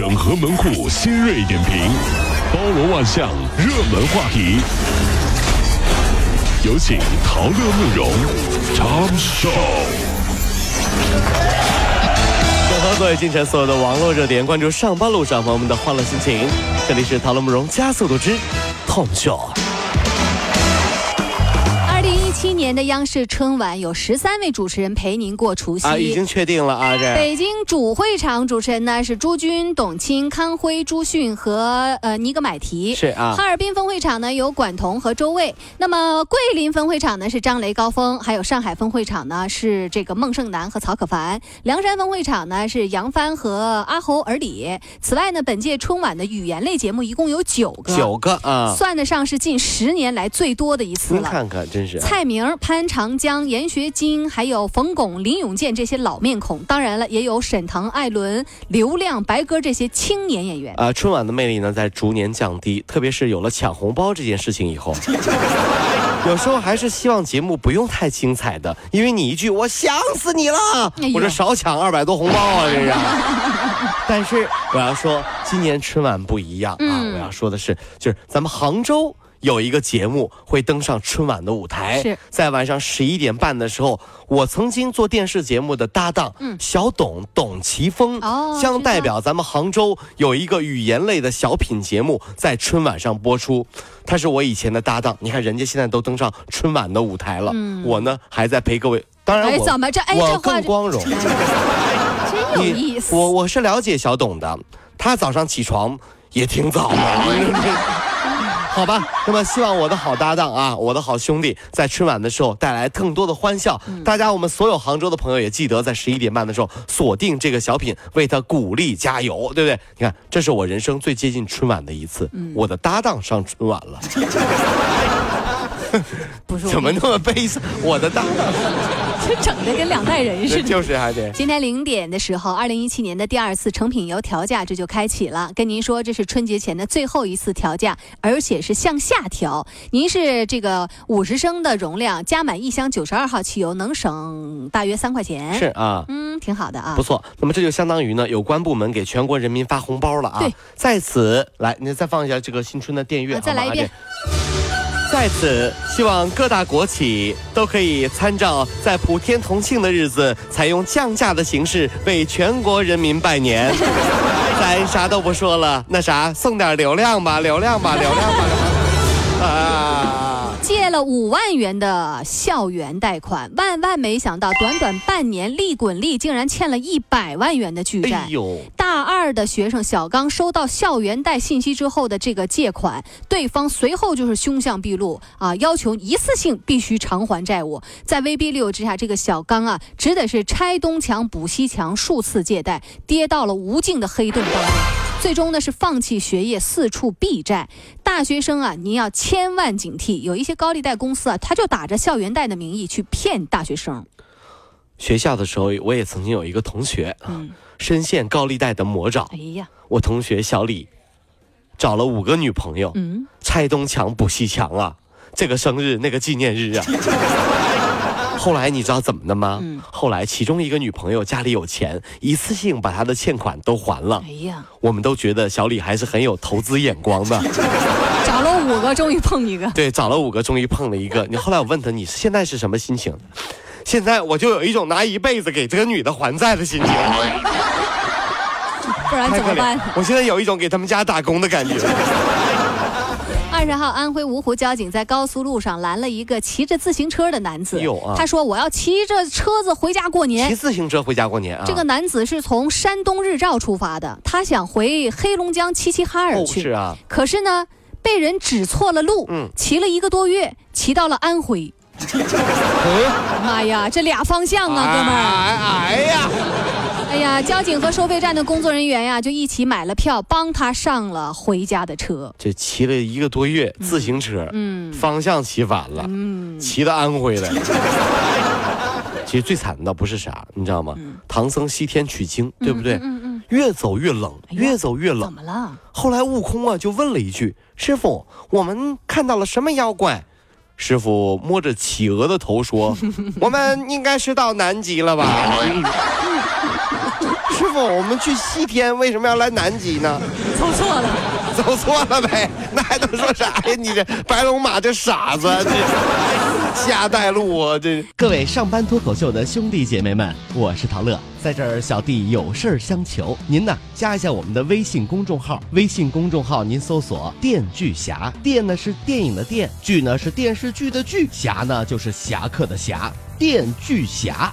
整合门户新锐点评，包罗万象，热门话题。有请陶乐慕容长寿。整合各位京城所有的网络热点，关注上班路上朋友们的欢乐心情。这里是陶乐慕容加速度之 Tom Show。二零一七年的央视春晚有十三位主持人陪您过除夕。啊，已经确定了啊，这北京主会场主持人呢是朱军、董卿、康辉、朱迅和呃尼格买提。是啊哈尔滨分会场呢有管彤和周卫。那么桂林分会场呢是张雷、高峰，还有上海分会场呢是这个孟胜男和曹可凡。梁山分会场呢是杨帆和阿侯尔里。此外呢，本届春晚的语言类节目一共有九个，九个啊，算得上是近十年来最多的一次了。您看看，真是蔡明、潘长江、闫学晶，还有冯巩、林永健这些老面孔，当然了，也有沈腾、艾伦、刘亮、白鸽这些青年演员。啊，春晚的魅力呢在逐年降低，特别是有了抢红包这件事情以后。有时候还是希望节目不用太精彩的，因为你一句“我想死你了”，我这少抢二百多红包啊，这是。但是我要说，今年春晚不一样啊！嗯我要说的是，就是咱们杭州有一个节目会登上春晚的舞台，是在晚上十一点半的时候，我曾经做电视节目的搭档，嗯小董董奇峰，哦将代表咱们杭州有一个语言类的小品节目在春晚上播出。他是我以前的搭档，你看人家现在都登上春晚的舞台了，嗯我呢还在陪各位。当然哎我，怎么这哎我这话更光荣。真有意思。我我是了解小董的，他早上起床也挺早的。好吧，那么希望我的好搭档啊，我的好兄弟，在春晚的时候带来更多的欢笑。嗯大家，我们所有杭州的朋友也记得在十一点半的时候锁定这个小品，为他鼓励加油，对不对？你看，这是我人生最接近春晚的一次，嗯我的搭档上春晚了，不是我怎么那么悲伤？我的搭档，这整的跟两代人似的。就是还得。今天零点的时候，二零一七年的第二次成品油调价这就开启了。跟您说，这是春节前的最后一次调价，而且是向下调。您是这个五十升的容量，加满一箱九十二号汽油，能省大约三块钱。是，啊。嗯，挺好的啊不。错，那么这就相当于呢，有关部门给全国人民发红包了啊！对，在此来，你再放一下这个新春的电乐，啊再来一遍在此，希望各大国企都可以参照在普天同庆的日子，采用降价的形式为全国人民拜年。咱啥都不说了，那啥，送点流量吧，流量吧，流量吧。啊！借了五万元的校园贷款，万万没想到，短短半年利滚利，竟然欠了一百万元的巨债。哎呦，大二的学生小刚收到校园贷信息之后的这个借款，对方随后就是凶相毕露啊，要求一次性必须偿还债务。在威逼利诱之下，这个小刚啊，只得是拆东墙补西墙，数次借贷，跌到了无尽的黑洞当中。最终呢是放弃学业，四处避债。大学生啊，您要千万警惕，有一些高利贷公司啊，他就打着校园贷的名义去骗大学生。学校的时候，我也曾经有一个同学啊，嗯，深陷高利贷的魔爪。哎呀，我同学小李找了五个女朋友，嗯，拆东墙补西墙啊，这个生日那个纪念日啊。后来你知道怎么的吗？嗯后来其中一个女朋友家里有钱，一次性把她的欠款都还了哎。呀，我们都觉得小李还是很有投资眼光的。找了五个，终于碰一个。对，找了五个，终于碰了一个。你后来我问他，你现在是什么心情？现在我就有一种拿一辈子给这个女的还债的心情。不然怎么办？！我现在有一种给他们家打工的感觉。二十号，安徽芜湖交警在高速路上拦了一个骑着自行车的男子。有啊他说：“我要骑着车子回家过年骑。自行车回家过年啊？这个男子是从山东日照出发的，他想回黑龙江齐齐哈尔哦去。是啊，可是呢，被人指错了路，嗯骑了一个多月，骑到了安徽。妈呀，这俩方向啊，哥们儿！哎哎呀，哎呀，交警和收费站的工作人员呀，就一起买了票，帮他上了回家的车。这骑了一个多月自行车，嗯方向骑反了，嗯，骑到安徽来了。其实最惨的不是啥，你知道吗？唐僧西天取经，对不对？嗯嗯，越走越冷，哎越走越怎冷。么了？后来悟空啊就问了一句：“师傅，我们看到了什么妖怪？”师傅摸着企鹅的头说：“ 我们应该是到南极了吧？” 师傅，我们去西天为什么要来南极呢？走错了，走错了呗，那还能说啥呀？你这白龙马这傻子，这瞎带路啊！这各位上班脱口秀的兄弟姐妹们，我是陶乐，在这儿小弟有事儿相求，您呢加一下我们的微信公众号，微信公众号您搜索“电锯侠”，电呢是电影的电，剧呢是电视剧的剧，侠呢就是侠客的侠，电锯侠。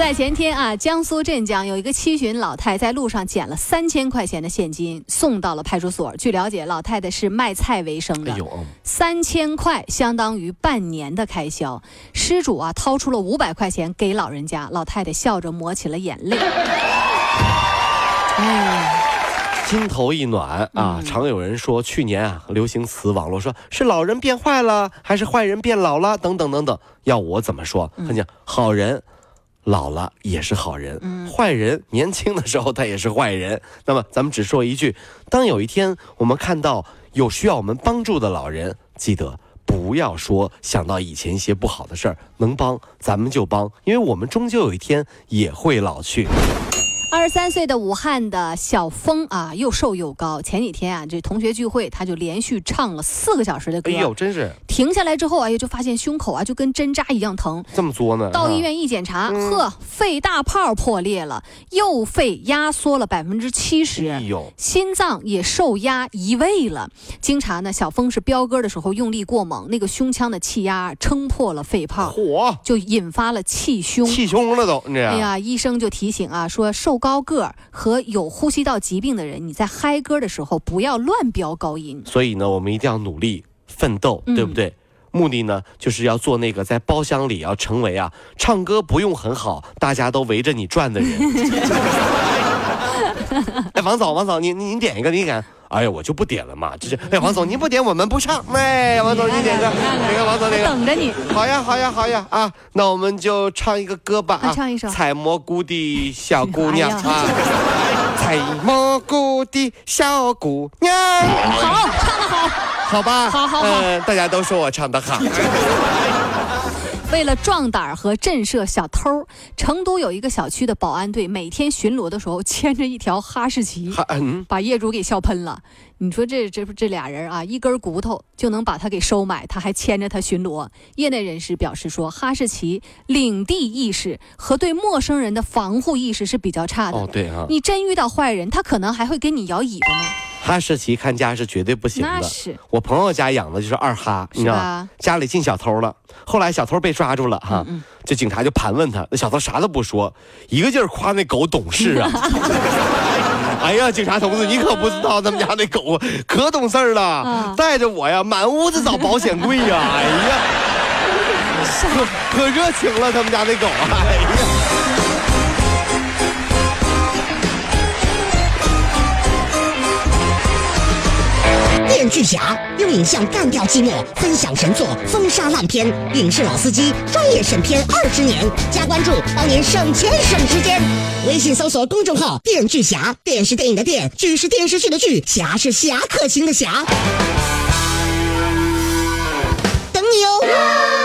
在前天啊，江苏镇江有一个七旬老太在路上捡了三千块钱的现金，送到了派出所。据了解，老太太是卖菜为生的，三千块相当于半年的开销。失主啊，掏出了五百块钱给老人家，老太太笑着抹起了眼泪。哎，心头一暖啊！常有人说，去年啊，流行词网络说是老人变坏了，还是坏人变老了，等等等等。要我怎么说？他讲好人。老了也是好人，坏人年轻的时候他也是坏人。那么咱们只说一句：当有一天我们看到有需要我们帮助的老人，记得不要说想到以前一些不好的事儿，能帮咱们就帮，因为我们终究有一天也会老去。二十三岁的武汉的小峰啊，又瘦又高。前几天啊，这同学聚会，他就连续唱了四个小时的歌。哎呦，真是！停下来之后，哎呀，就发现胸口啊就跟针扎一样疼。这么作呢？到医院一检查，呵，肺大泡破裂了，右肺压缩了百分之七十，哎呦，心脏也受压移位了。经查呢，小峰是飙歌的时候用力过猛，那个胸腔的气压撑破了肺泡，火，就引发了气胸。气胸了都，哎呀，医生就提醒啊，说受。高个儿和有呼吸道疾病的人，你在嗨歌的时候不要乱飙高音。所以呢，我们一定要努力奋斗，对不对？目的呢，就是要做那个在包厢里要成为啊，唱歌不用很好，大家都围着你转的人。哎，王嫂，王嫂，你你点一个，你点。哎呀，我就不点了嘛，这是哎，王总您不点我们不唱，哎，王总你点个，哪个王总那个？等着你。好呀，好呀，好呀啊，那我们就唱一个歌吧啊，唱一首《采蘑菇的小姑娘》啊，采蘑菇的小姑娘。好，唱得好，好吧，好好好，大家都说我唱得好。为了壮胆儿和震慑小偷，成都有一个小区的保安队每天巡逻的时候牵着一条哈士奇，把业主给笑喷了。你说这这不这俩人啊，一根骨头就能把他给收买，他还牵着他巡逻。业内人士表示说，哈士奇领地意识和对陌生人的防护意识是比较差的。哦，对啊，你真遇到坏人，他可能还会跟你摇尾巴呢。哈士奇看家是绝对不行的。那是我朋友家养的就是二哈，你知道吗？家里进小偷了，后来小偷被抓住了哈，这警察就盘问他，那小偷啥都不说，一个劲儿夸那狗懂事啊。哎呀，警察同志，你可不知道他们家那狗可懂事了，带着我呀满屋子找保险柜呀，哎呀，可可热情了，他们家那狗，哎呀。电锯侠用影像干掉寂寞，分享神作，封杀烂片。影视老司机专业审片二十年，加关注帮您省钱省时间。微信搜索公众号“电锯侠”，电视电影的电，剧是电视剧的剧，侠是侠客行的侠。等你哦。